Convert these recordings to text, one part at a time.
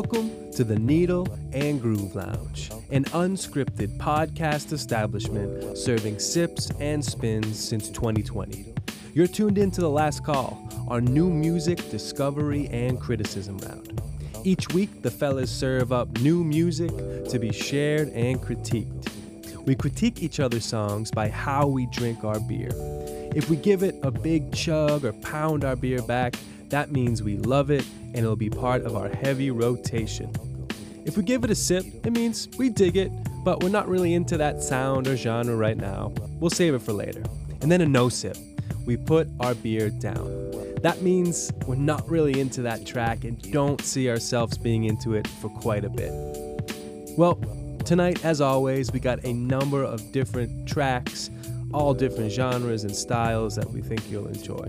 Welcome to the Needle and Groove Lounge, an unscripted podcast establishment serving sips and spins since 2020. You're tuned in to The Last Call, our new music discovery and criticism round. Each week, the fellas serve up new music to be shared and critiqued. We critique each other's songs by how we drink our beer. If we give it a big chug or pound our beer back, that means we love it and it'll be part of our heavy rotation. If we give it a sip, it means we dig it, but we're not really into that sound or genre right now. We'll save it for later. And then a no sip. We put our beer down. That means we're not really into that track and don't see ourselves being into it for quite a bit. Well, tonight, as always, we got a number of different tracks, all different genres and styles that we think you'll enjoy.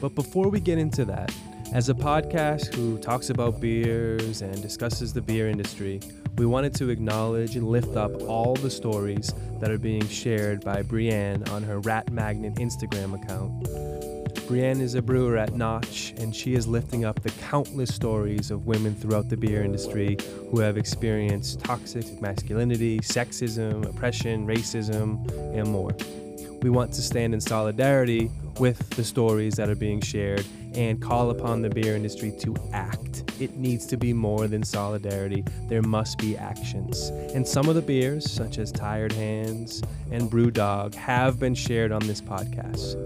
But before we get into that, as a podcast who talks about beers and discusses the beer industry, we wanted to acknowledge and lift up all the stories that are being shared by Brienne on her Rat Magnet Instagram account. Brienne is a brewer at Notch, and she is lifting up the countless stories of women throughout the beer industry who have experienced toxic masculinity, sexism, oppression, racism, and more. We want to stand in solidarity with the stories that are being shared and call upon the beer industry to act. It needs to be more than solidarity. There must be actions. And some of the beers, such as Tired Hands and Brewdog, have been shared on this podcast.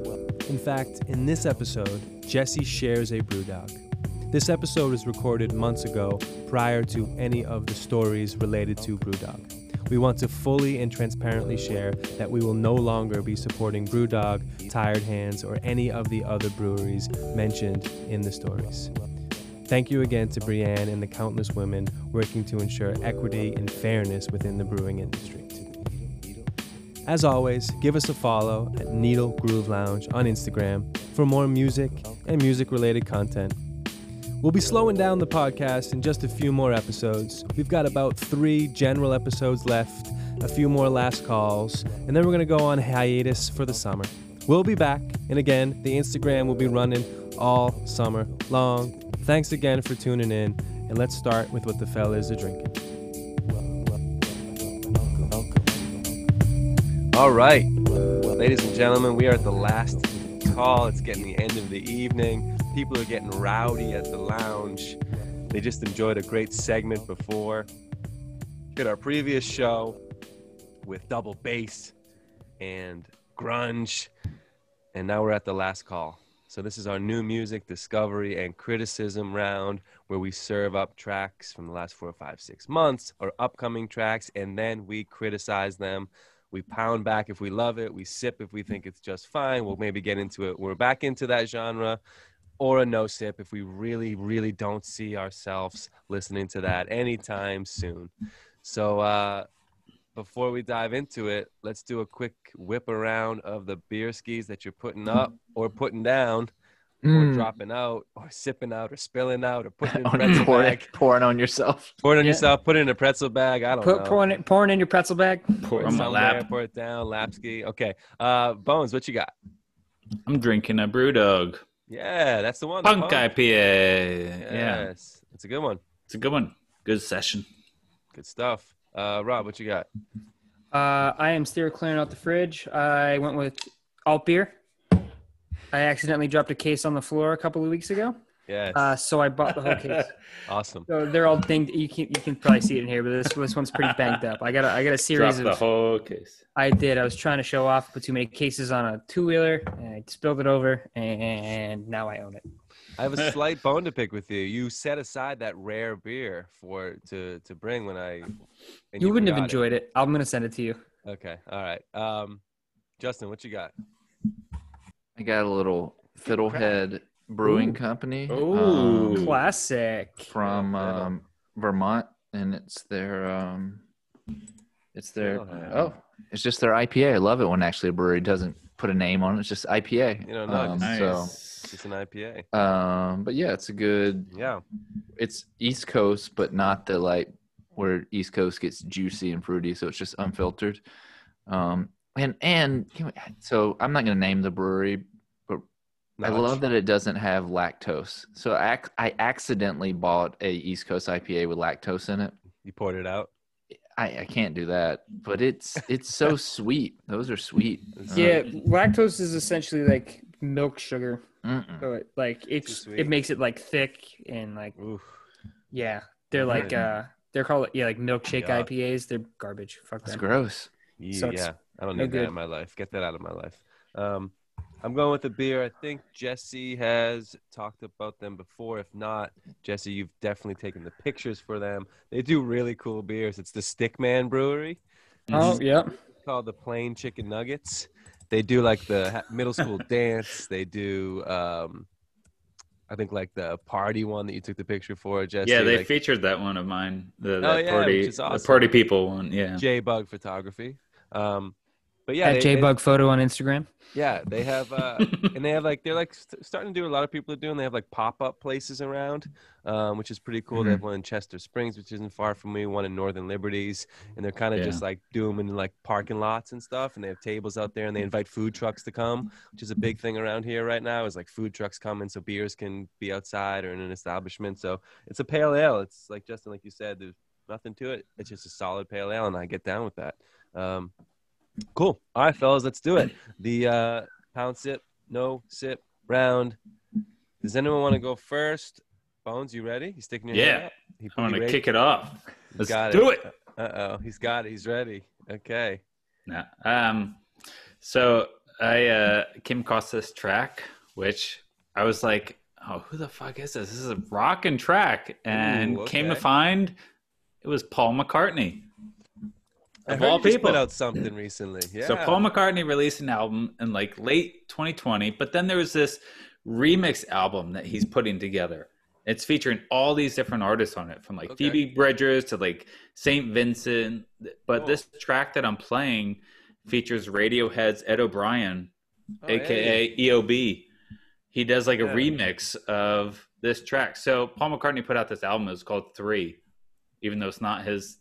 In fact, in this episode, Jesse shares a Brewdog. This episode was recorded months ago prior to any of the stories related to Brewdog. We want to fully and transparently share that we will no longer be supporting Brewdog, Tired Hands, or any of the other breweries mentioned in the stories. Thank you again to Brienne and the countless women working to ensure equity and fairness within the brewing industry. As always, give us a follow at Needle Groove Lounge on Instagram for more music and music related content We'll be slowing down the podcast in just a few more episodes. We've got about three general episodes left, a few more last calls, and then we're going to go on hiatus for the summer. We'll be back, and again, the Instagram will be running all summer long. Thanks again for tuning in, and let's start with what the fellas are drinking. All right, ladies and gentlemen, we are at the last call. It's getting the end of the evening. People are getting rowdy at the lounge. They just enjoyed a great segment before. Did our previous show with double bass and grunge. And now we're at the last call. So this is our new music discovery and criticism round where we serve up tracks from the last four, five, six months or upcoming tracks, and then we criticize them. We pound back if we love it. We sip if we think it's just fine. We'll maybe get into it. We're back into that genre or a no sip if we really, really don't see ourselves listening to that anytime soon. So, uh, before we dive into it, let's do a quick whip around of the beer skis that you're putting up or putting down. Mm. Or dropping out, or sipping out, or spilling out, or putting in a pretzel pouring, bag. Pouring on yourself. Pouring on yeah. yourself. Put it in a pretzel bag. I don't Put, know. Pouring it, pouring in your pretzel bag. Pour it on my lap. Pour it down. Lap ski. Okay. Uh, Bones, what you got? I'm drinking a BrewDog. Yeah, that's the one. Punk, the punk. IPA. Yes. Yeah. It's a good one. It's a good one. Good session. Good stuff. Uh, Rob, what you got? Uh, I am still clearing out the fridge. I went with alt beer. I accidentally dropped a case on the floor a couple of weeks ago. Yes. Uh, so I bought the whole case. awesome. So they're all dinged. You can you can probably see it in here, but this this one's pretty banged up. I got a, I got a series Drop of the whole case. I did. I was trying to show off, put too many cases on a two wheeler, and I spilled it over, and now I own it. I have a slight bone to pick with you. You set aside that rare beer for to to bring when I. You, you, wouldn't have enjoyed it. it. I'm gonna send it to you. Okay. All right. Um, Justin, what you got? I got a little fiddlehead Brewing Ooh. Company. Oh, um, classic from um, Vermont, and it's their um, it's their oh, it's just their IPA. I love it when actually a brewery doesn't put a name on it. It's just IPA. You know, no, um, nice. so it's an IPA. Um, but yeah, it's a good. Yeah, it's East Coast, but not the like where East Coast gets juicy and fruity. So it's just unfiltered. Um, and and so I'm not going to name the brewery, I love that it doesn't have lactose. So I, ac- I accidentally bought a East Coast IPA with lactose in it. You poured it out. I, I can't do that, but it's it's so sweet. Those are sweet. Uh, Yeah, lactose is essentially like milk sugar. So it, like it's it makes it like thick and like Oof. yeah, they're like uh they're called yeah like milkshake Yeah. IPAs. They're garbage. Fuck It's them. gross. Yeah, Sucks. yeah. I don't No need that good. in my life. Get that out of my life. Um, I'm going with the beer. I think Jesse has talked about them before. If not, Jesse, you've definitely taken the pictures for them. They do really cool beers. It's the Stickman Brewery. Oh yeah. called the Plain Chicken Nuggets. They do like the ha- middle school dance. They do, um, I think, like the party one that you took the picture for, Jesse. Yeah, they like featured that one of mine. The, Oh, that yeah, party, which is awesome. the party people one. Yeah. J Bug Photography. Um, but yeah, J Bug photo on Instagram. yeah, they have, uh, and they have like they're like st- starting to do a lot of people are doing. They have like pop up places around, um, which is pretty cool. They have one in Chester Springs, which isn't far from me. One in Northern Liberties, and they're kind of Yeah. just like doing them in like parking lots and stuff. And they have tables out there, and they invite food trucks to come, which is a big thing around here right now. Is like food trucks coming, so beers can be outside or in an establishment. So it's a pale ale. It's like Justin, like you said, there's nothing to it. It's just a solid pale ale, and I get down with that. Um, cool. All right, fellas, let's do it. The uh, pound sip, no sip round. Does anyone want to go first? Bones, you ready? You sticking your Yeah. He, I want to kick it off. Let's got do it. Uh oh, he's got it. He's ready. Okay. No. Um, so I uh, came across this track, which I was like, "Oh, who the fuck is this? This is a rockin' track," and Ooh, came to find it was Paul McCartney. I Of all people. put out something recently. Yeah. So Paul McCartney released an album in like late 2020, but then there was this remix album that he's putting together. It's featuring all these different artists on it, from like Okay. Phoebe Bridgers to like Saint Vincent. But this track that I'm playing features Radiohead's Ed O'Brien, Oh, aka EOB. He does like a Yeah. remix of this track. So Paul McCartney put out this album. It's called Three, even though it's not his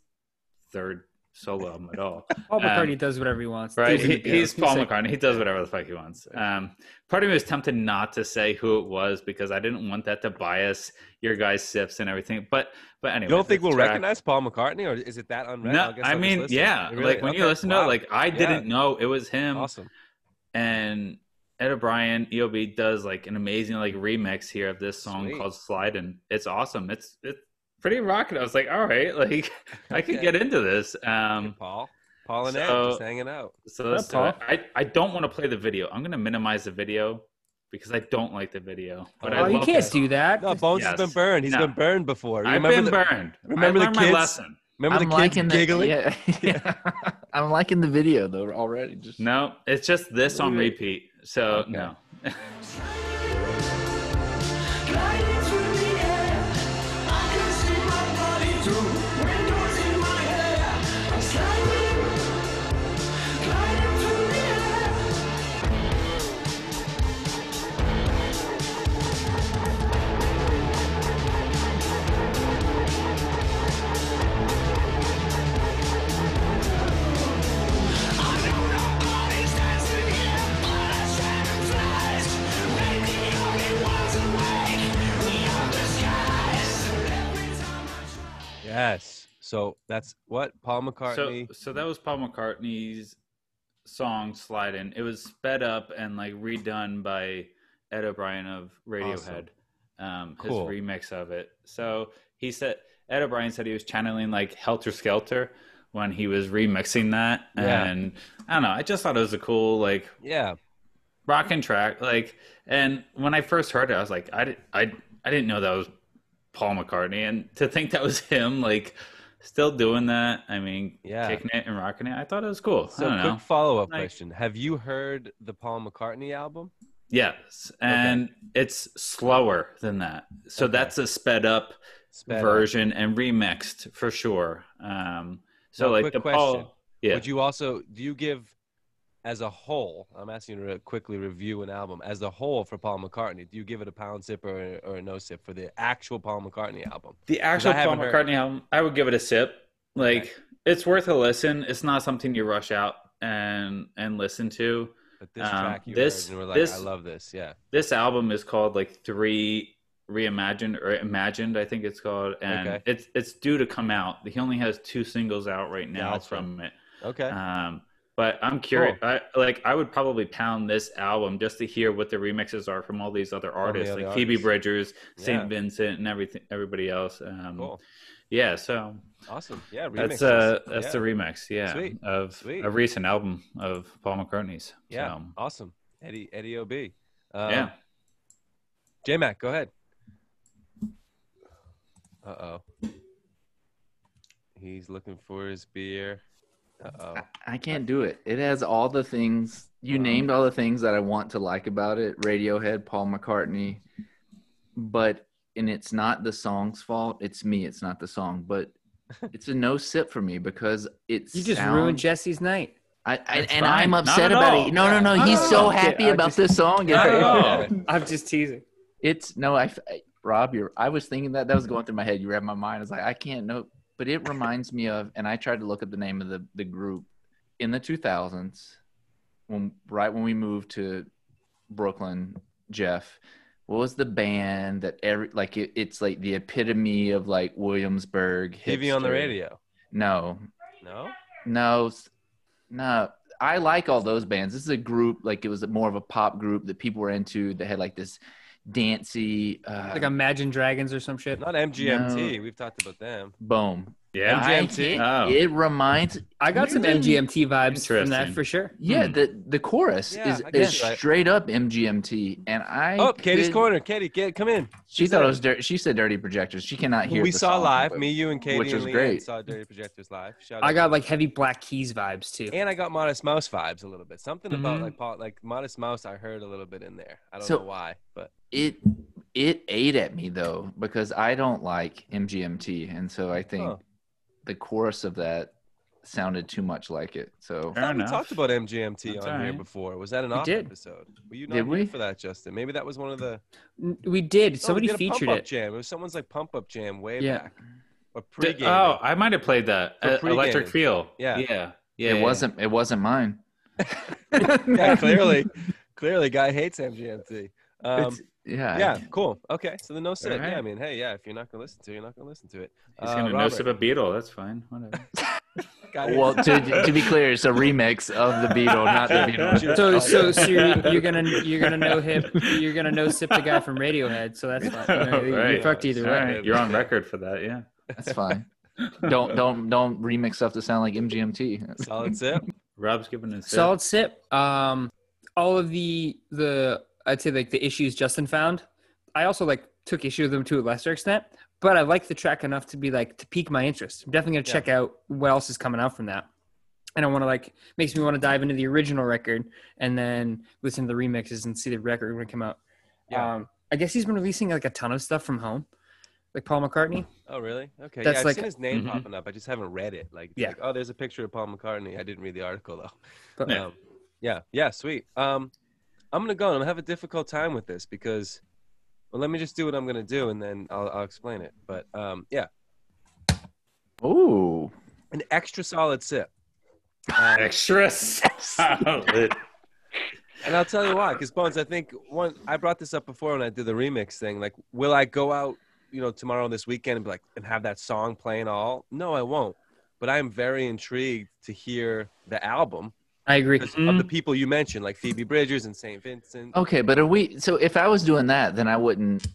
third solo album at all. Paul Um, McCartney does whatever he wants. Right, he, he's. Paul like- McCartney. He does whatever the fuck he wants. Um, part of me was tempted not to say who it was because I didn't want that to bias your guys' sips and everything. But but anyway, You don't think we'll track- recognize Paul McCartney, or is it that unread? No, I mean, yeah, like when you listen to it, like I didn't know it was him, awesome. and Ed O'Brien EOB does like an amazing like remix here of this song Sweet. called "Slide," and it's awesome. It's it's pretty rocking. I was like, all right, like I could get into this. Hey, Um, Paul, Paul and Ed just hanging out. So let's do Paul. it. I, I don't want to play the video. I'm gonna minimize the video because I don't like the video. But I Oh, you love can't the do that. No, Bones has been burned. He's No. been burned before. I've Remember been the, burned. remember I the learned my kids? lesson. Remember I'm the kids liking the? Yeah, yeah. I'm liking the video though already. Just No, it's just this on repeat. So Okay. no. Yes. So that's what Paul McCartney. so that was Paul McCartney's song "Slidin'." It was sped up and like redone by Ed O'Brien of Radiohead. Um, his Cool. remix of it. So he said Ed O'Brien said he was channeling like Helter Skelter when he was remixing that, Yeah. and I don't know. I just thought it was a cool like yeah. rocking track. Like, and when I first heard it, I was like, I, I, I didn't know that was Paul McCartney, and to think that was him, like, still doing that. I mean, Yeah. kicking it and rocking it. I thought it was cool. I So quick follow up Like- question: Have you heard the Paul McCartney album? Yes, and it's slower than that. So Okay. that's a sped up Sped up. version and remixed for sure. Um, so Now, like quick the question. Paul, yeah. Would you also do you give as a whole? I'm asking you to quickly review an album as a whole for Paul McCartney. Do you give it a pound sip or, or a no sip for the actual Paul McCartney album? The actual Paul haven't heard- McCartney album, I would give it a sip. Like it's worth a listen. It's not something you rush out and and listen to. But this Um, track you this- heard and like, this- I love this. Yeah. this album is called like three reimagined or imagined i think it's called and Okay. it's it's due to come out he only has two singles out right now Gotcha. from it Okay. um but i'm curious I, like i would probably pound this album just to hear what the remixes are from all these other artists like phoebe artists. bridgers saint vincent and everything everybody else um cool. yeah so Awesome. Yeah. that's remixes. uh that's yeah. the remix yeah Sweet. of Sweet. a recent album of paul mccartney's Yeah. so, Awesome. Eddie Eddie Ob. Um, yeah J Mac, go ahead. Uh oh. He's looking for his beer. Oh. I can't do it. It has all the things you named all the things that I want to like about it. Radiohead, Paul McCartney, but and it's not the song's fault. It's me. It's not the song, but it's a no sip for me because it's You just ruined Jesse's night. I, I and fine. I'm upset at about all. it. No, no, no. Yeah. He's No, no, so no. happy Yeah, about just- this song. Not at all. I'm just teasing. It's no, I, I- Rob, you're. I was thinking that that was going through my head. You read my mind. I was like, I can't know, but it reminds me of. And I tried to look up the name of the the group in the 2000s, when right when we moved to Brooklyn. Jeff, what was the band that every like it, it's like the epitome of like Williamsburg. History TV on the radio. No, No? no, no. I like all those bands. This is a group like it was more of a pop group that people were into that had like this dancey. Uh, Like Imagine Dragons or some shit. Not MGMT. We've talked about them. boom. yeah MGMT? can't- Oh. It reminds. I got some MGMT vibes from that for sure. Yeah, Hmm. the the chorus Yeah, is, is straight up MGMT, and I. Oh, Katie's could- corner. Katie, get come in. She thought it was. Dir- she said "dirty projectors." She cannot hear. we the saw song, live. but- Me, you, and Katie which was great. saw Dirty Projectors live. Shout I out. got like heavy Black Keys vibes too. and I got Modest Mouse vibes a little bit. Something about Mhm. like Paul, like Modest Mouse. I heard a little bit in there. I don't So- know why, but It it ate at me though because I don't like MGMT, and so I think Huh. the chorus of that sounded too much like it. So Fair I we enough. talked about MGMT That's on all here before. Was that an We off did. episode? Were you not Did here we? for that, Justin? Maybe that was one of the. We did. No, Somebody we did a featured pump-up it. jam. It was someone's like pump up jam way Yeah. back. Or D- oh i might have played that For Uh, electric feel Yeah. yeah yeah it yeah. wasn't it wasn't mine. yeah, clearly, clearly, guy hates MGMT. Um, It's- yeah, yeah, cool. Okay, so the no sit. Alright. Yeah, I mean, hey, yeah, if you're not gonna listen to it, you're not gonna listen to it. he's Uh, gonna no Robert, sip a beetle that's fine whatever Well, to, to be clear, it's a remix of the Beatle, not the Beatles. So, so, so you're, you're gonna you're gonna no hip you're gonna no sip the guy from Radiohead. So that's fine. You know, You're Right. fucked either All way. right, you're on record for that yeah That's fine. Don't don't don't remix stuff to sound like MGMT. solid sip. rob's giving us Solid sip. Um, all of the the I'd say like the issues Justin found, I also like took issue with them to a lesser extent. But I like the track enough to be like to pique my interest. I'm definitely gonna Yeah. check out what else is coming out from that. And I want to like makes me want to dive into the original record and then listen to the remixes and see the record when it come out. Yeah. Um, I guess he's been releasing like a ton of stuff from home, like Paul McCartney. Oh, really? Okay. That's yeah, I've like- seen his name Mhm. popping up. I just haven't read it. Like, Yeah. like, oh, there's a picture of Paul McCartney. I didn't read the article though. But Yeah. Um, yeah, yeah, sweet. Um, I'm gonna go. and I'm gonna have a difficult time with this because, well, let me just do what I'm gonna do and then I'll, I'll explain it. But um, yeah, Ooh. an extra solid sip. Um, extra solid And I'll tell you why, because Bones, I think one I brought this up before when I did the remix thing. Like, will I go out, you know, tomorrow this weekend and be like and have that song playing all? No, I won't. But I am very intrigued to hear the album I agree. because Mm-hmm. of the people you mentioned, like Phoebe Bridgers and St. Vincent. Okay, but are we? So if I was doing that, then I wouldn't.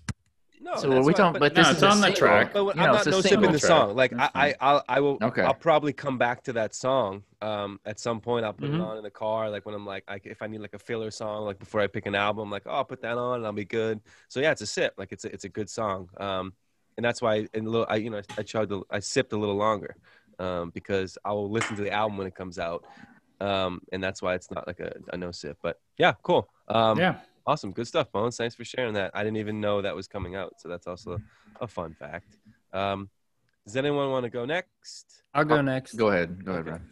No, so that's are we talking? But, No, this it's is a on the single. track. But You I'm not no single sipping the song. Like I, That's I, fine. I'll, I will. Okay. I'll probably come back to that song. Um, at some point, I'll put Mhm. it on in the car. Like when I'm like, I, if I need like a filler song, like before I pick an album, like oh, I'll put that on and I'll be good. So yeah, it's a sip. Like it's a, it's a good song. Um, and that's why in a little, I you know, I chugged, a, I sipped a little longer, um, because I will listen to the album when it comes out. Um, and that's why it's not like a, a no sip. But yeah, cool. Um, yeah Awesome. Good stuff, Bones. Thanks for sharing that. I didn't even know that was coming out. So that's also a fun fact. Um, does anyone want to go next? I'll go next. Go ahead. Go ahead, Okay.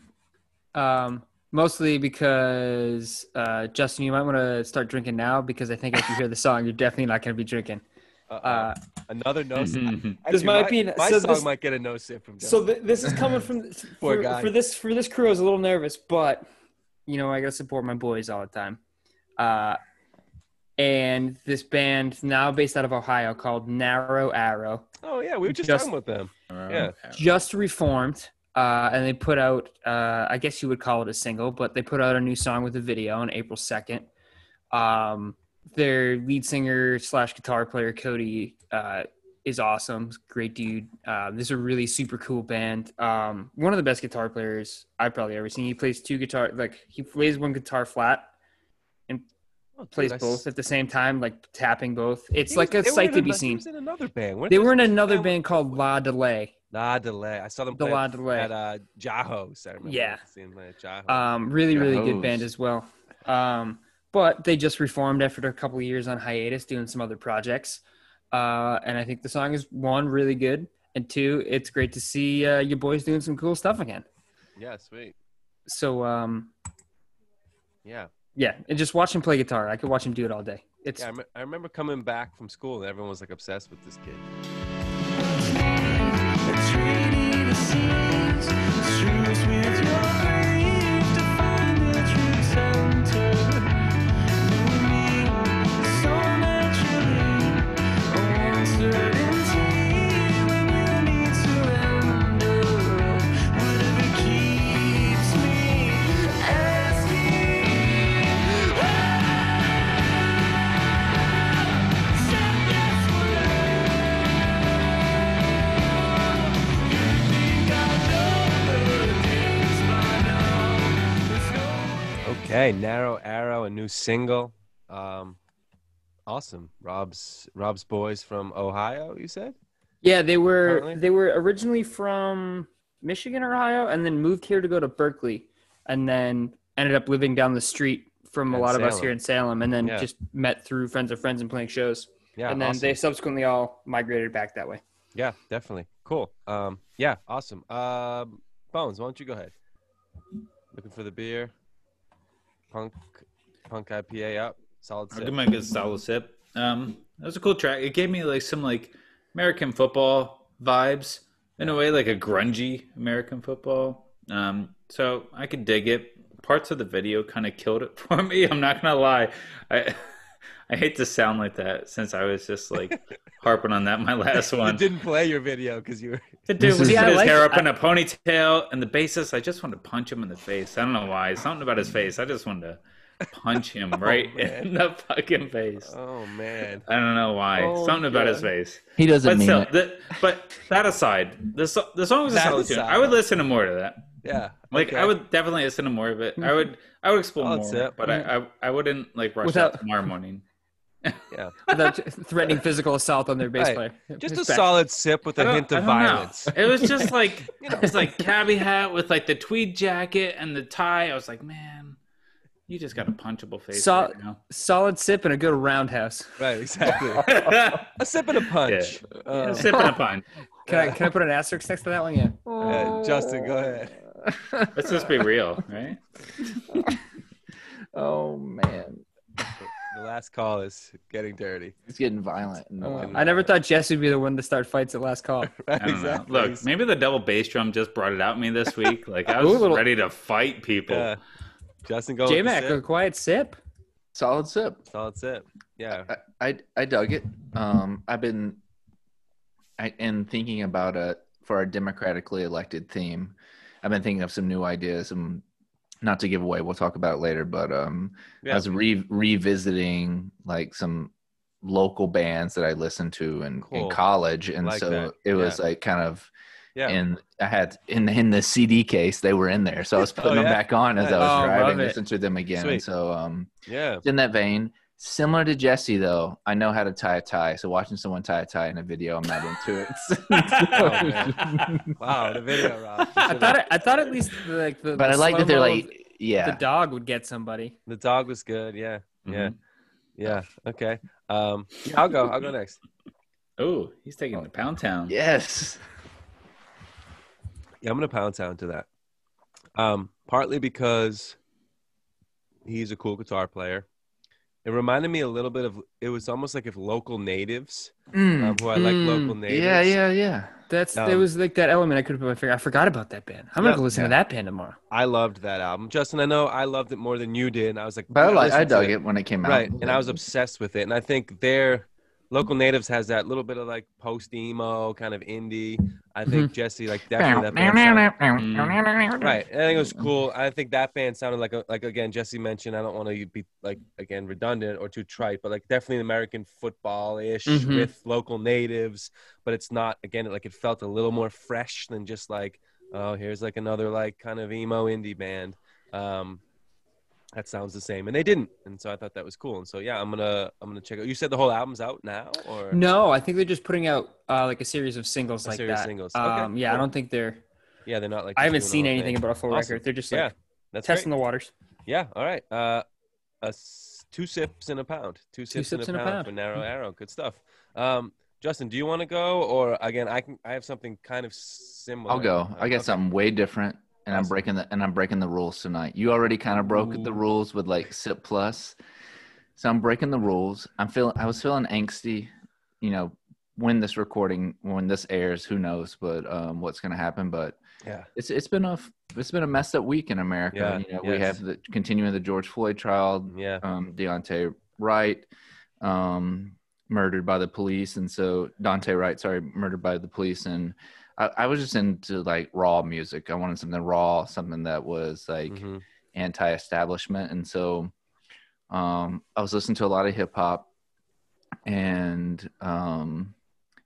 Rod. Um, mostly because uh, Justin, you might want to start drinking now because I think if you hear the song, you're definitely not going to be drinking. Uh, Uh, another no sip. Mhm. Actually, might my, be an- my so song this- might get a no sip from so th- this is coming from for, for this for this crew. I was a little nervous, but you know I got to support my boys all the time. Uh, and this band now based out of Ohio called Narrow Arrow Oh yeah, we were just, Just- talking with them. Around Yeah. there. just reformed. Uh, and they put out, uh, I guess you would call it a single, but they put out a new song with a video on April 2nd. Um, their lead singer slash guitar player, Cody, uh, is awesome. Great dude. Uh, this is a really super cool band. Um, one of the best guitar players I've probably ever seen. He plays two guitar, like he plays one guitar flat and Oh, plays dude, both s- at the same time, like tapping both. It's he like was- a sight to be ano- he seen. in another band. Weren't They were in another that band called La Delay. La Delay. I saw them The play La at- Delay. at uh, Jahos. I remember Yeah. seeing them at Jahos. Um, really, really good band as well. Um, but they just reformed after a couple of years on hiatus, doing some other projects. Uh, and I think the song is one really good, and two, it's great to see uh, your boys doing some cool stuff again. yeah, sweet. So um, Yeah. yeah, and just watch him play guitar. I could watch him do it all day. It's Yeah, I, rem- I remember coming back from school and everyone was like obsessed with this kid. Okay, Narrow Arrow, a new single. Um, awesome. Rob's Rob's boys from Ohio. You said? yeah, they were Apparently. they were originally from Michigan or Ohio, and then moved here to go to Berklee, and then ended up living down the street from a lot of us here in Salem, and then Yeah. just met through friends of friends and playing shows. Yeah. and then awesome. they subsequently all migrated back that way. Yeah, definitely. Cool. Um, yeah, awesome. Um, Bones, why don't you go ahead? Looking for the beer. Punk, punk IPA up. Solid Sip. I'll give my good solid sip. Um, that was a cool track. It gave me like some like American football vibes in a way, like a grungy American football. Um, so I could dig it. Parts of the video kind of killed it for me. I'm not gonna lie. I I hate to sound like that since I was just like harping on that my last You one. didn't play your video because you were. The dude was See, put his like hair it. up in a ponytail, and the bassist, I just wanted to punch him in the face. I don't know why. Something about his mm. face. I just wanted to punch him oh, right man. in the fucking face. Oh man. I don't know why. Oh, Something about his face. He doesn't But mean still, it. the, but that aside, the so- the song was a That solid tune. I would listen to more to that. Yeah. Like okay. I would definitely listen to more of it. I would I would explore Solid more, sip. but I, mm. I I wouldn't like rush Without- out tomorrow morning. Yeah. Without threatening physical assault on their bass Right. player. Just a solid sip with a hint of don't know. violence. It was just like it was like cabbie hat with like the tweed jacket and the tie. I was like, man, you just got a punchable face So- right now. Solid sip and a good roundhouse. Right. Exactly. a sip and a punch. Um, Sipping a punch. Can I can I put an asterisk next to that one? Yeah. uh, Justin, go ahead. Let's just be real, right? Oh man, The last call is getting dirty. it's getting violent. in the Uh, I never thought Jesse would be the one to start fights at last call. Right. I don't exactly. know. Look, maybe the double bass drum just brought it out me this week. Like I was Ooh, little- ready to fight people. Yeah. Justin, go. J Mac, a quiet sip. Solid sip. Solid sip. Yeah. I, I I dug it. Um, I've been, I in thinking about it for our democratically elected theme. I've been thinking of some new ideas. And not to give away, we'll talk about it later. But um, I Yeah. was re- revisiting like some local bands that I listened to in, Cool. in college, and Like so that. it was Yeah. like kind of. Yeah. And I had in in the CD case they were in there, so I was putting Oh, them yeah? back on as I was Oh, driving, it. listening to them again. So um, Yeah. in that vein, similar to Jesse though, I know how to tie a tie. So watching someone tie a tie in a video, I'm not into it. Oh. Wow. The video, Rob. I thought it, I thought at least like the but the I like that they're like, of yeah, the dog would get somebody. The dog was good. Yeah. Yeah. Mhm. Yeah. Okay. Um, I'll go. I'll go next. Oh, he's taking the pound town. yes, Yeah, I'm gonna pound town to that. Um, partly because he's a cool guitar player. It reminded me a little bit of. It was almost like if local natives, Mm, um, who I like mm, local natives. Yeah, yeah, yeah. That's Um, there was like that element I could have put my finger. I forgot about that band. I'm gonna Yep. go listen to that band tomorrow. I loved that album, Justin. I know I loved it more than you did. And I was like, But I, "Yeah, like, I dug it when it came out. right and i was obsessed with it and i think their local natives has that little bit of like post emo kind of indie. I think jesse like definitely that band sound- right i think it was cool. I think that band sounded like a, like again jesse mentioned i don't want to be like again redundant or too trite but like definitely american football-ish Mhm. with local natives but it's not again like it felt a little more fresh than just like oh here's like another like kind of emo indie band. Um that sounds the same and they didn't and so i thought that was cool and so yeah i'm gonna i'm gonna check out you said the whole album's out now or No, I think they're just putting out uh, like a series of singles A like series of that. singles. Okay, Um, yeah, I don't think they're. yeah they're not like I haven't seen doing a whole anything thing. about a full Awesome. record. They're just like yeah that's testing great. the waters. yeah all right uh a s- two sips in a pound two sips, sips in, a, in a pound, pound. for narrow arrow good stuff um justin do you want to go or again i can i have something kind of similar I'll go. I got Okay. something way different, and I'm breaking the and I'm breaking the rules tonight. You already kind of broke the rules with like Sip Plus, so I'm breaking the rules. I'm feeling. I was feeling angsty, you know, when this recording, when this airs, who knows? But um, what's going to happen? But yeah it's it's been a it's been a messed up week in America. Yeah, you know, we have the continuing the George Floyd trial. yeah Um, Deontay Wright, um, murdered by the police, and so Daunte Wright, sorry, murdered by the police, and I, I was just into like raw music. I wanted something raw, something that was like Mhm. anti-establishment, and so um, I was listening to a lot of hip hop, and um,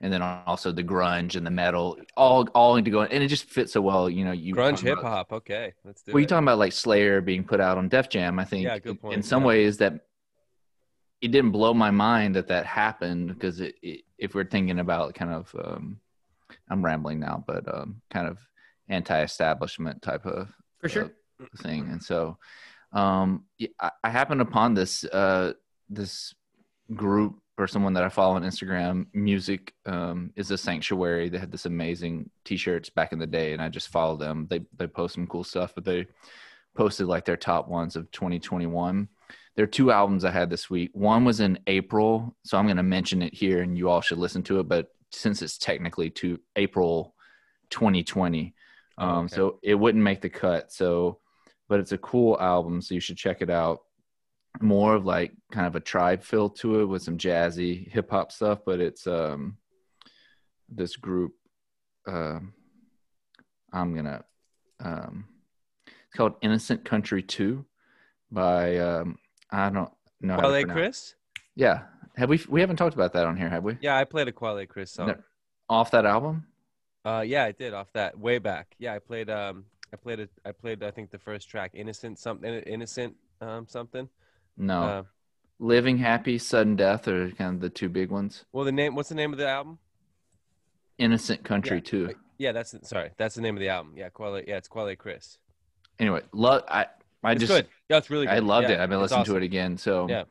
and then also the grunge and the metal, all all into going, and it just fits so well. You know, you grunge hip hop. okay let's do well, it you talking about like Slayer being put out on Def Jam? I think Yeah, good in- point, in some yeah. ways that it didn't blow my mind that that happened because it, it, if we're thinking about kind of, um, I'm rambling now, but um, kind of anti-establishment type of For sure. uh, thing, and so um, I, I happened upon this uh, this group or someone that I follow on Instagram. Music um, is a sanctuary. They had this amazing T-shirts back in the day, and I just follow them. They they post some cool stuff, but they posted like their top ones of 2021. There are two albums I had this week. One was in April, so I'm going to mention it here, and you all should listen to it. But since it's technically to April 2020, Oh, um, okay. so it wouldn't make the cut. So, but it's a cool album, so you should check it out. More of like kind of a tribe feel to it with some jazzy hip hop stuff, but it's um this group. Um, I'm gonna. Um, it's called Innocent Country Two by um, I don't know. to Chris? Yeah, have we? We haven't talked about that on here, have we? Yeah, I played a Quelle Chris song. No. Off that album. Uh, yeah, I did off that way back. Yeah, I played. Um, I played it. I played. I think the first track, innocent something, innocent um something. No, Uh, Living Happy, Sudden Death are kind of the two big ones. well, the name. What's the name of the album? Innocent Country Yeah, too. Yeah, that's sorry. That's the name of the album. Yeah, Quelle. Yeah, it's Quelle Chris. Anyway, love. I I It's just good. Yeah, it's really good. I loved Yeah, it. I've been listening to it again. So Yeah.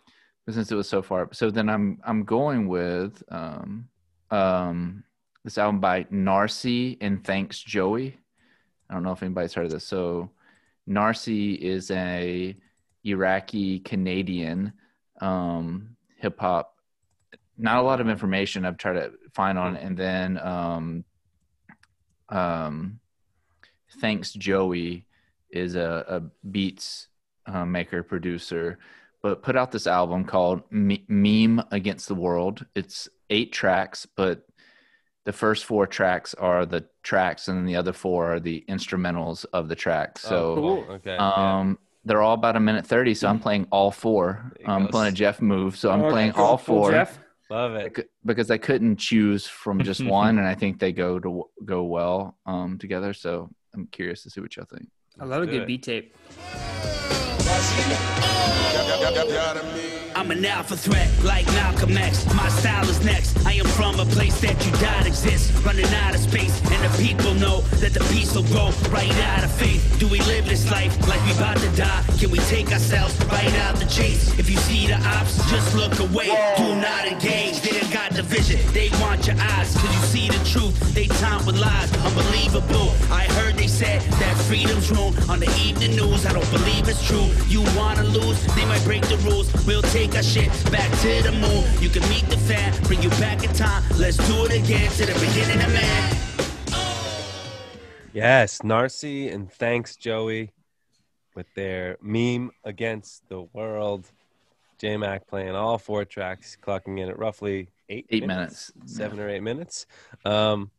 Since it was so far, so then I'm I'm going with um um this album by Narcy and Thanks Joey. I don't know if anybody's heard of this. So Narcy is a Iraqi Canadian um hip hop. Not a lot of information I've tried to find on it. And then um um Thanks Joey is a, a beats uh, maker producer but put out this album called Me- meme against the world it's eight tracks but the first four tracks are the tracks and then the other four are the instrumentals of the tracks so Oh, cool. Okay. yeah. um they're all about a minute 30 so i'm playing all four i'm go. playing a jeff move so i'm Oh, playing cool, all cool, four Jeff. Love it. because I couldn't choose from just one, and I think they go to go well um, together. So I'm curious to see what y'all think. I love a good it. beat tape. I'm an alpha threat like Malcolm X. My style is next. I am from a place that you doubt exists. Running out of space, and the people know that the peace will grow right out of faith. Do we live this life like we about to die? Can we take ourselves right out the chase? If you see the ops, just look away. Do not engage. Vision. They want your eyes, cause you see the truth. They time with lies. Unbelievable. I heard they said that freedom's on the evening news. I don't believe it's true. You wanna lose? They might break the rules. We'll take our shit back to the moon. You can meet the fan, bring you back in time. Let's do it again to the beginning of man. Yes, Narcy and thanks Joey with their meme against the world. J Mac playing all four tracks, clocking in at roughly eight Eight minutes. seven or eight minutes. Um,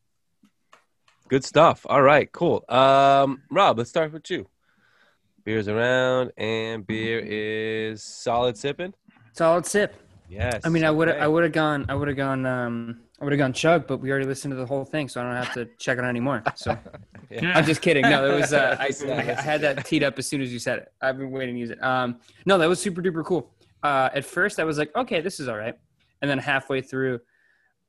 good stuff. All right, cool. Um, Rob, let's start with you. Beer's around, and beer is solid sipping. Solid sip. Yes. I mean, I would okay. I would have gone I would have gone um I would have gone chug, but we already listened to the whole thing, so I don't have to check it out anymore. So I'm just kidding. No, it was uh, I, I, I had that teed up as soon as you said it. I've been waiting to use it. Um, no, that was super duper cool. Uh, at first, I was like, okay, this is all right, and then halfway through,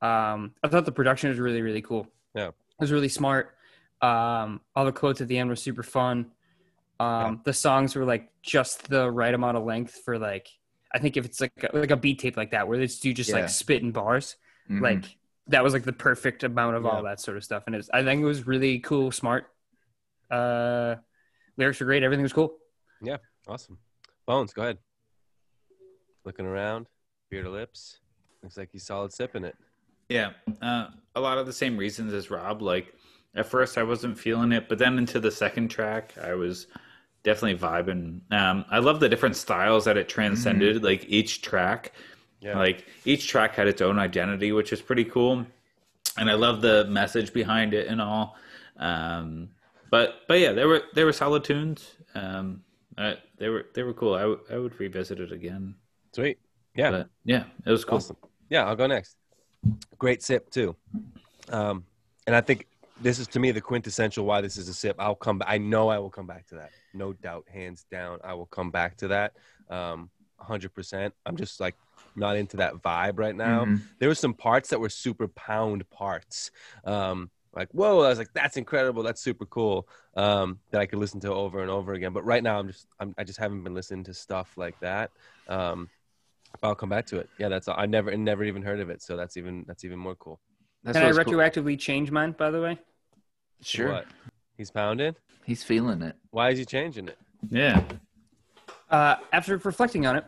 um, I thought the production was really really cool. Yeah. it was really smart. Um, all the quotes at the end were super fun. Um, the songs were like just the right amount of length for like I think if it's like a, like a beat tape like that where this dude just Yeah. like spitting bars, Mhm. like that was like the perfect amount of all that sort of stuff, and it's I think it was really cool, smart. Uh, lyrics were great. Everything was cool. Yeah, awesome. Bones, go ahead. Looking around, beer to lips. Looks like he's solid sipping it. Yeah, uh, a lot of the same reasons as Rob. Like at first, I wasn't feeling it, but then into the second track, I was definitely vibing. Um, I love the different styles that it transcended. Like each track, Yeah. like each track had its own identity, which is pretty cool. And I love the message behind it and all. Um, but but yeah, they were they were solid tunes. Um, uh, they were they were cool. I, w- I would revisit it again. Sweet. Yeah. But yeah, it was cool. Awesome. Yeah, I'll go next. Great sip too. Um, and I think this is to me the quintessential why this is a sip. I'll come. I know I will come back to that. No doubt, hands down, I will come back to that. Um, hundred percent. I'm just like not into that vibe right now. Mhm. There were some parts that were super pound parts. Um, like whoa, I was like, that's incredible. That's super cool. Um, that I could listen to over and over again. But right now, I'm just I'm, I just haven't been listening to stuff like that. Um, I'll come back to it. Yeah, that's. I never never even heard of it, so that's even that's even more cool. That's Can I what's cool. retroactively change mine? By the way, Sure. What? He's pounding. He's feeling it. Why is he changing it? Yeah. uh, after reflecting on it,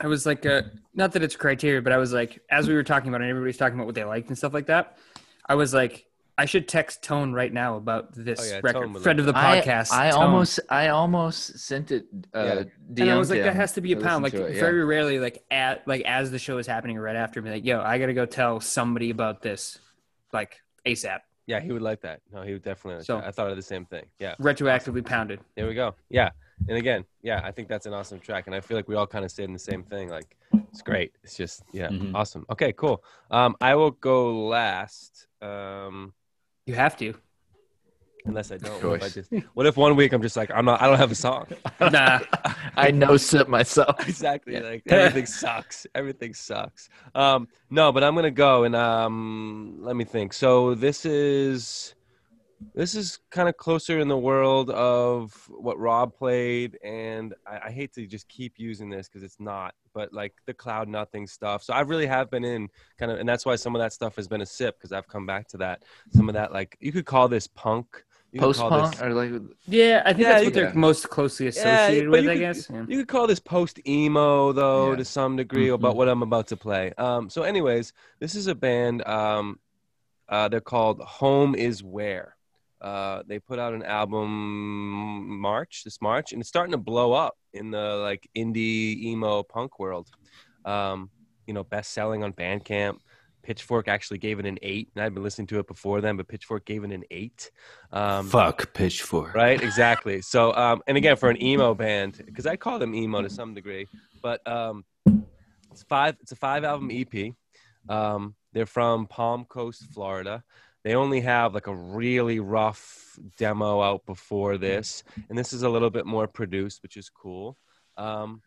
I was like, uh, not that it's criteria, but I was like, as we were talking about it, and everybody's talking about what they liked and stuff like that. I was like, I should text Tone right now about this Oh, yeah, record, friend of the I- podcast. I, Tone. almost I almost sent it. Uh, Yeah. DM'd and I was like, that has to be a pound. Like listen to it, yeah. very rarely, like at like as the show is happening or right after me, like, yo, I gotta go tell somebody about this, like ASAP, Yeah, he would like that. No, he would definitely. Like So- that. I thought of the same thing. Yeah, retroactively pounded. there we go. Yeah, and again, yeah, I think that's an awesome track, and I feel like we all kind of saying the same thing. Like, it's great. It's just, yeah, Mhm. awesome. Okay, cool. Um, I will go last. Um, You have to. unless I don't. What if, I just, what if one week I'm just like, I'm not. I don't have a song. Nah, I know sip myself. exactly. Like everything sucks. Everything sucks. Um, no, but I'm gonna go and um, let me think. So this is this is kind of closer in the world of what Rob played, and I, I hate to just keep using this because it's not, but like the cloud nothing stuff. So I really have been in kind of, and that's why some of that stuff has been a sip because I've come back to that. Some of that, like you could call this punk. Post punk or like yeah, I think Yeah, that's you what they're could- most closely associated but with, you I guess. Yeah. You could call this post emo though Yeah. to some degree about what I'm about to play. Um, so, anyways, this is a band. Um, uh, they're called Home Is Where. Uh, they put out an album March this March, and it's starting to blow up in the like indie emo punk world. Um, you know, best selling on Bandcamp. Pitchfork actually gave it an eight, and I'd been listening to it before then, but Pitchfork gave it an eight. Um, Fuck Pitchfork. right exactly so um and again for an emo band because i call them emo to some degree but um it's five it's a five album ep um they're from palm coast florida they only have like a really rough demo out before this and this is a little bit more produced which is cool. Um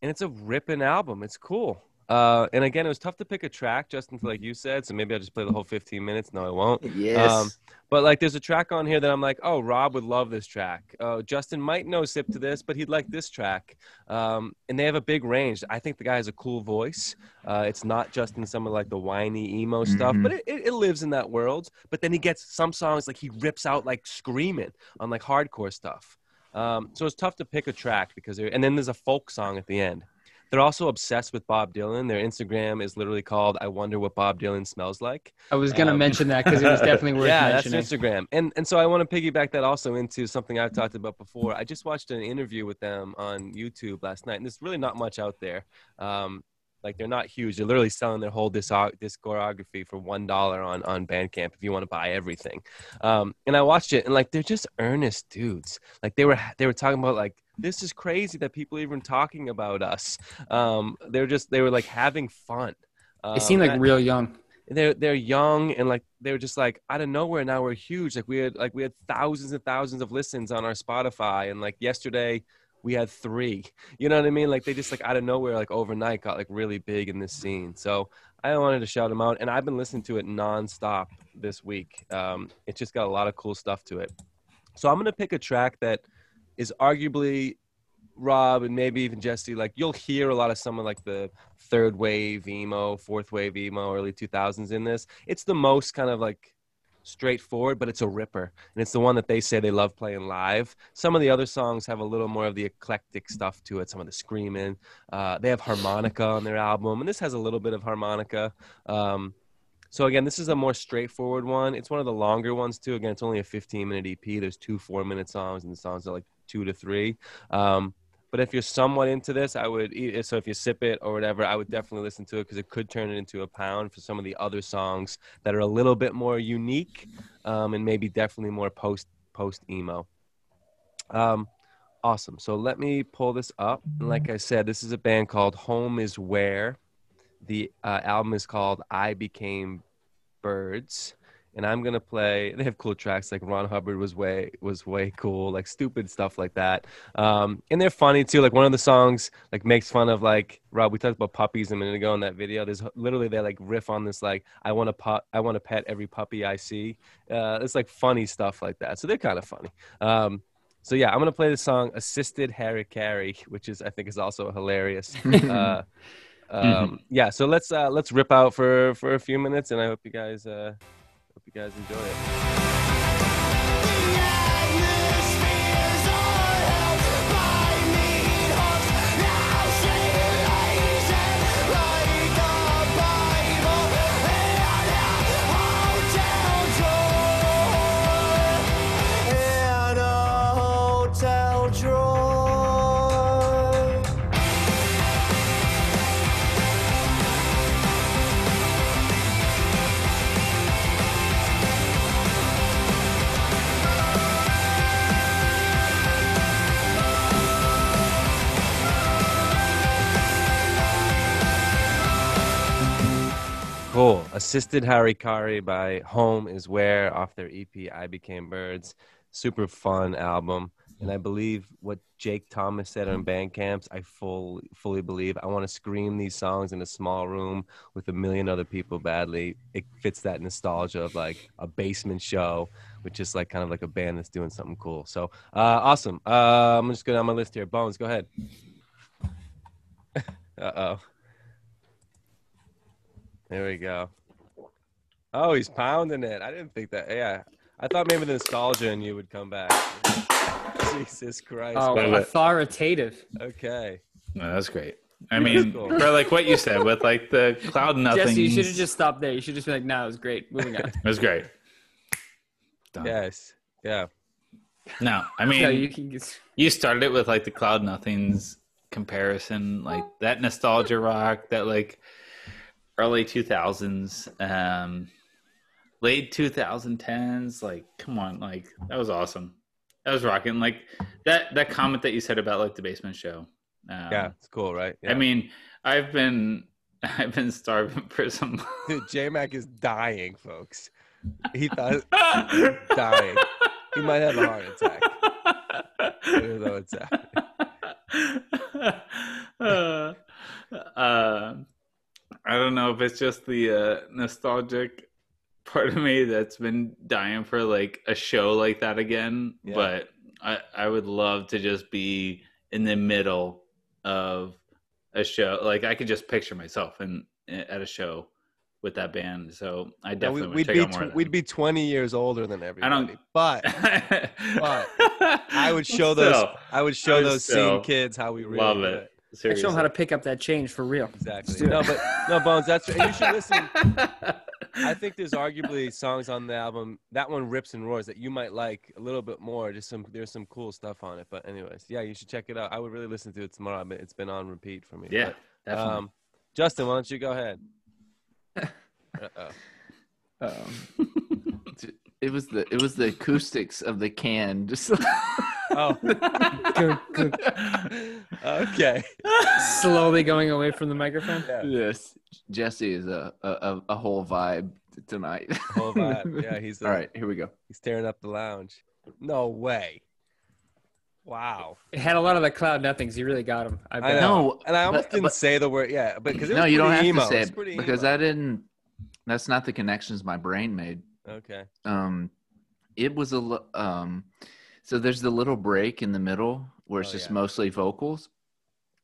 and it's a ripping album. It's cool uh and again it was tough to pick a track justin like you said so maybe i'll just play the whole 15 minutes no i won't yes. Um, but like, there's a track on here that I'm like, oh, Rob would love this track. Uh, Justin might know sip to this, but he'd like this track. Um, and they have a big range. I think the guy has a cool voice. Uh, it's not just in some of like the whiny emo stuff, Mhm. but it, it, it lives in that world. But then he gets some songs like he rips out like screaming on like hardcore stuff. Um, so it's tough to pick a track because there, and then there's a folk song at the end. They're also obsessed with Bob Dylan. Their Instagram is literally called "I wonder what Bob Dylan smells like." I was gonna Um, mention that because it was definitely worth yeah, mentioning. that's Instagram. And and so I want to piggyback that also into something I've talked about before. I just watched an interview with them on YouTube last night, and there's really not much out there. Um, like they're not huge. They're literally selling their whole discog- discography for one dollar on on Bandcamp if you want to buy everything. Um, and I watched it, and like they're just earnest dudes. Like they were they were talking about like this is crazy that people are even talking about us. Um, they're just they were like having fun. Um, They seem like I- real young. they're they're young and like they were just like out of nowhere now we're huge like we had like we had thousands and thousands of listens on our spotify and like yesterday we had three you know what i mean? Like they just like out of nowhere like overnight got like really big in this scene. So i wanted to shout them out and i've been listening to it nonstop this week. Um it's just got a lot of cool stuff to it. So i'm gonna pick a track that is arguably Rob and maybe even Jesse, like you'll hear a lot of some of like the third wave emo, fourth wave emo, early 2000s in this. It's the most kind of like straightforward, but it's a ripper. And it's the one that they say they love playing live. Some of the other songs have a little more of the eclectic stuff to it, some of the screaming. Uh, they have harmonica on their album, and this has a little bit of harmonica. Um, so again, this is a more straightforward one. It's one of the longer ones too. Again, it's only a 15 minute EP. There's two four minute songs, and the songs are like two to three. Um, but if you're somewhat into this, I would. e- So if you sip it or whatever, I would definitely listen to it because it could turn it into a pound for some of the other songs that are a little bit more unique, um, and maybe definitely more post post emo. Um, awesome. So let me pull this up. And like I said, this is a band called Home Is Where. The uh, album is called I Became Birds. And I'm gonna play. They have cool tracks like Ron Hubbard was way was way cool, like stupid stuff like that. Um, and they're funny too. Like one of the songs like makes fun of like Rob. We talked about puppies a minute ago in that video. There's literally they like riff on this like I want to I want to pet every puppy I see. Uh, it's like funny stuff like that. So they're kind of funny. Um, so yeah, I'm gonna play the song "Assisted Harakiri," which is I think is also hilarious. uh, um, yeah, so let's uh, let's rip out for for a few minutes, and I hope you guys uh, hope you guys enjoy it. Assisted Harakiri by Home is Where off their EP I Became Birds. Super fun album. And I believe what Jake Thomas said on Bandcamps, I full, fully believe. I want to scream these songs in a small room with a million other people badly. It fits that nostalgia of like a basement show, which is like kind of like a band that's doing something cool. So uh, awesome. Uh, I'm just going on my list here. Bones, go ahead. uh oh. There we go. Oh, he's pounding it. I didn't think that. Yeah, I thought maybe the nostalgia in you would come back. Jesus Christ. Oh, wait, wait. authoritative. Okay. No, that's great. I mean, cool. for like what you said with like the cloud nothing. Jesse, you should have just stopped there. You should just be like, "No, it was great." Moving on. It was great. Done. Yes. Yeah. No, I mean, no, you can. Just, you started it with like the cloud nothings comparison like that nostalgia rock that like early 2000s um late 2010s like come on like that was awesome that was rocking like that that comment that you said about like the basement show um, Yeah. It's cool, right? Yeah. i mean i've been i've been starving for some Dude, J Mac is dying, folks. He thought dying. He might have a heart attack. Though it's uh, uh, I don't know if it's just the uh, nostalgic part of me that's been dying for like a show like that again. Yeah. But I, I would love to just be in the middle of a show. Like I could just picture myself in at a show with that band. So I Yeah, definitely we, would would check be out more. tw- we'd be 20 years older than everybody. don't- But but I would show those I would show I those still scene kids how we really love do it. Show Seriously. them how to pick up that change for real. Exactly. No, but no, Bones. That's and you should listen. I think there's arguably songs on the album. That one rips and roars that you might like a little bit more. Just some there's some cool stuff on it. But anyways, yeah, you should check it out. I would really listen to it tomorrow. But it's been on repeat for me. Yeah, But, definitely. um, Justin, why don't you go ahead? Uh-oh. Um, it was the it was the acoustics of the can. Just Oh, Good, good. okay. Slowly going away from the microphone. Yeah. yes, Jesse is a a, a- a whole vibe tonight. Whole vibe. Yeah, he's All right, here we go. He's tearing up the lounge. No way. Wow. It had a lot of the cloud nothings. You really got him. I I bet. know. No, and I almost but- didn't but- say the word. Yeah, but because No, you don't have emo. to say It's it because emo. I didn't. That's not the connections my brain made. Okay. Um, it was a um, so there's the little break in the middle where it's Oh, just yeah. mostly vocals,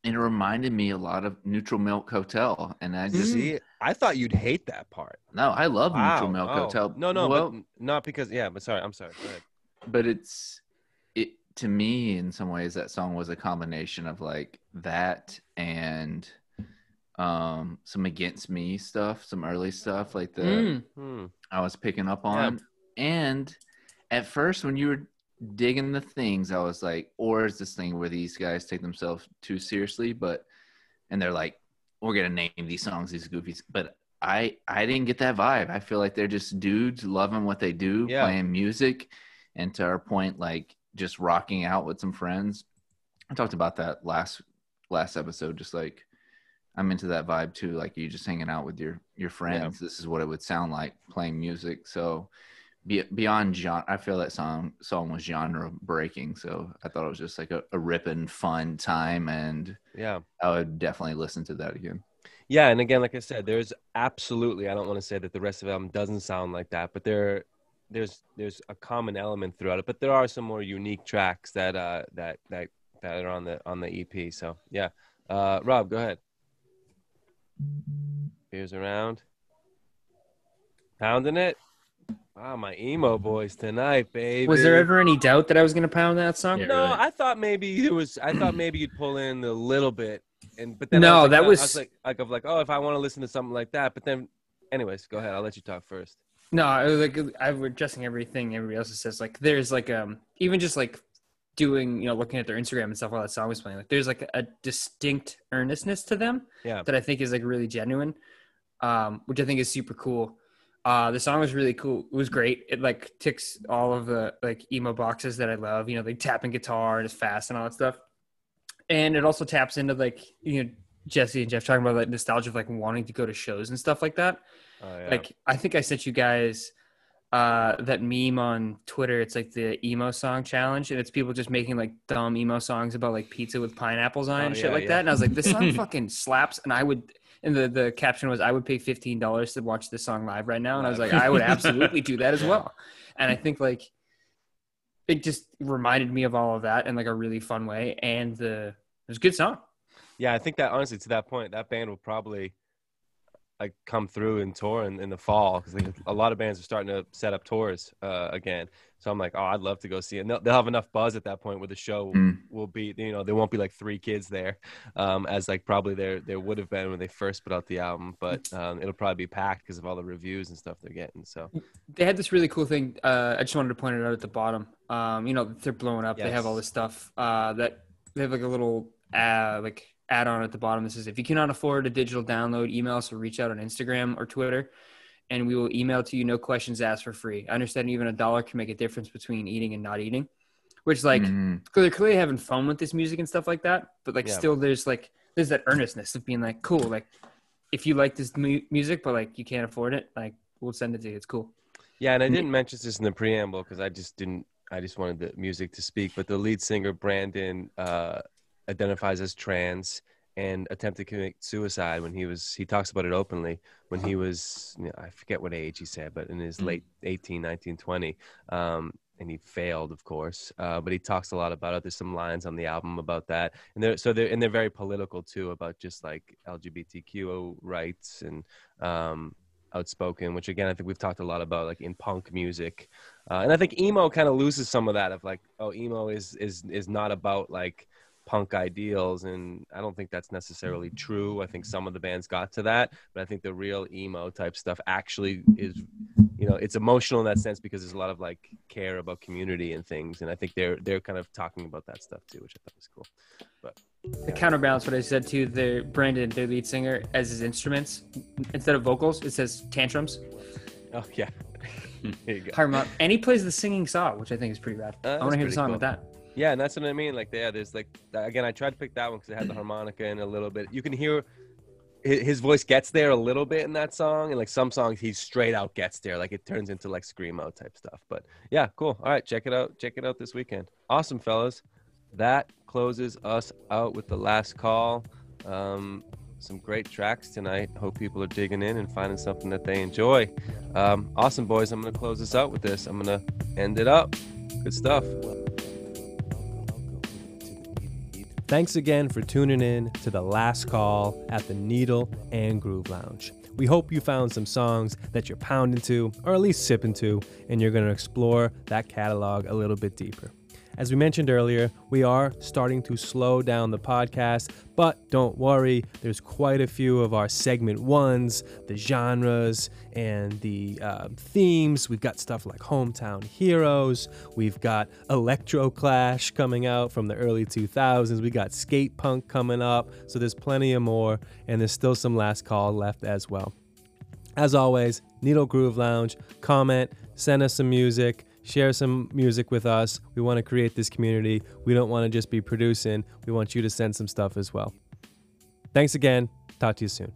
and it reminded me a lot of Neutral Milk Hotel, and I just See, I thought you'd hate that part. no, I love Wow. Neutral Milk Oh. Hotel. No, no, well, not because. Yeah, but sorry. I'm sorry. Go ahead. but it's it to me in some ways that song was a combination of like that and um some against me stuff some early stuff like the Mm. I was picking up on and at first when you were digging the things i was like or is this thing where these guys take themselves too seriously? But and they're like we're gonna name these songs these goofies. But i i didn't get that vibe. I feel like they're just dudes loving what they do Yeah. playing music and to our point like just rocking out with some friends. I talked about that last last episode just like i'm into that vibe too like you just hanging out with your your friends. This is what it would sound like playing music. So be, beyond genre i feel that song song was genre breaking so i thought it was just like a, a ripping fun time and Yeah. i would definitely listen to that again Yeah, and again, like I said, there's absolutely. I don't want to say that the rest of the album doesn't sound like that, but there, there's there's a common element throughout it. But there are some more unique tracks that uh that that that are on the on the EP. So yeah, uh, Rob, go ahead. Beers around, pounding it. Wow, my emo boys tonight, baby. Was there ever any doubt that I was going to pound that song? Yeah. No, really. I thought maybe it was. I thought maybe you'd pull in a little bit, and but then No, was like, that I- I was- like like of like oh if I want to listen to something like that, but then, anyways, go ahead. I'll let you talk first. No, I was like I'm adjusting everything everybody else says. Like there's like um even just like doing you know looking at their Instagram and stuff while that song was playing. Like there's like a distinct earnestness to them Yeah. that I think is like really genuine, um, which I think is super cool. Uh, the song was really cool. It was great. It like ticks all of the like emo boxes that I love. You know, like tapping guitar and it's fast and all that stuff. And it also taps into like you know Jesse and Jeff talking about like nostalgia of like wanting to go to shows and stuff like that Oh, yeah. like I think I sent you guys uh that meme on Twitter. It's like the emo song challenge, and it's people just making like dumb emo songs about like pizza with pineapples on it Oh, and shit yeah, like yeah. that. And I was like, this song fucking slaps, and I would. And the the caption was, I would pay fifteen dollars to watch this song live right now, and I was like, I would absolutely do that as well. And I think like it just reminded me of all of that in like a really fun way, and the it was a good song. yeah, I think that honestly to that point, that band will probably like come through and tour in, in the fall because like, a lot of bands are starting to set up tours uh, again. So I'm like, oh, I'd love to go see it. And they'll, they'll have enough buzz at that point where the show Mm. will be, you know, there won't be like three kids there, um, as like probably there there would have been when they first put out the album. But um, it'll probably be packed because of all the reviews and stuff they're getting. So they had this really cool thing. Uh, I just wanted to point it out at the bottom. Um, you know, they're blowing up. They have all this stuff uh, that they have like a little uh, like add-on at the bottom that says, "If you cannot afford a digital download, email us or reach out on Instagram or Twitter, and we will email to you, no questions asked, for free." I understand even a dollar can make a difference between eating and not eating, which like Mhm. they're clearly having fun with this music and stuff like that. But like Yeah. still, there's like there's that earnestness of being like, cool, like if you like this mu- music, but like you can't afford it, like we'll send it to you. It's cool. Yeah, and I didn't mention this in the preamble because I just didn't. I just wanted the music to speak. But the lead singer Brandon uh, identifies as trans and attempted to commit suicide when he was. He talks about it openly when he was. You know, I forget what age he said, but in his Mm. late 18, 19, 20. Um, and he failed, of course. Uh, but he talks a lot about it. There's some lines on the album about that, and they're so they're and they're very political too about just like LGBTQ rights and um, outspoken. Which again, I think we've talked a lot about like in punk music, uh, and I think emo kind of loses some of that of like, oh, emo is is is not about like punk ideals and i don't think that's necessarily true i think some of the bands got to that but i think the real emo type stuff actually is you know it's emotional in that sense because there's a lot of like care about community and things and i think they're they're kind of talking about that stuff too which i thought was cool but To counterbalance what I said to the Brandon, their lead singer, as his instruments instead of vocals, it says tantrums. oh yeah there you go Harmon- and he plays the singing saw, which I think is pretty rad. Uh, I want to hear the song cool. with that. Yeah, and that's what I mean. Like, yeah, there's like again, I tried to pick that one because it had the harmonica in a little bit. You can hear his, voice gets there a little bit in that song, and like some songs he straight out gets there, like it turns into like screamo type stuff. But yeah, cool. All right, check it out. Check it out this weekend. Awesome, fellas. That closes us out with the last call. Um, some great tracks tonight. Hope people are digging in and finding something that they enjoy. Um, awesome, boys. I'm gonna close this out with this. I'm gonna end it up. Good stuff. Thanks again for tuning in to the last call at the Needle and Groove Lounge. We hope you found some songs that you're pounding to, or at least sipping to, and you're going to explore that catalog a little bit deeper. As we mentioned earlier, we are starting to slow down the podcast, but don't worry, there's quite a few of our segment ones, the genres, and the uh, themes. We've got stuff like Hometown Heroes, we've got Electro Clash coming out from the early 2000s, we got Skate Punk coming up, so there's plenty of more, and there's still some last call left as well. As always, Needle Groove Lounge, comment, send us some music, share some music with us. We want to create this community. We don't want to just be producing, we want you to send some stuff as well. Thanks again. Talk to you soon.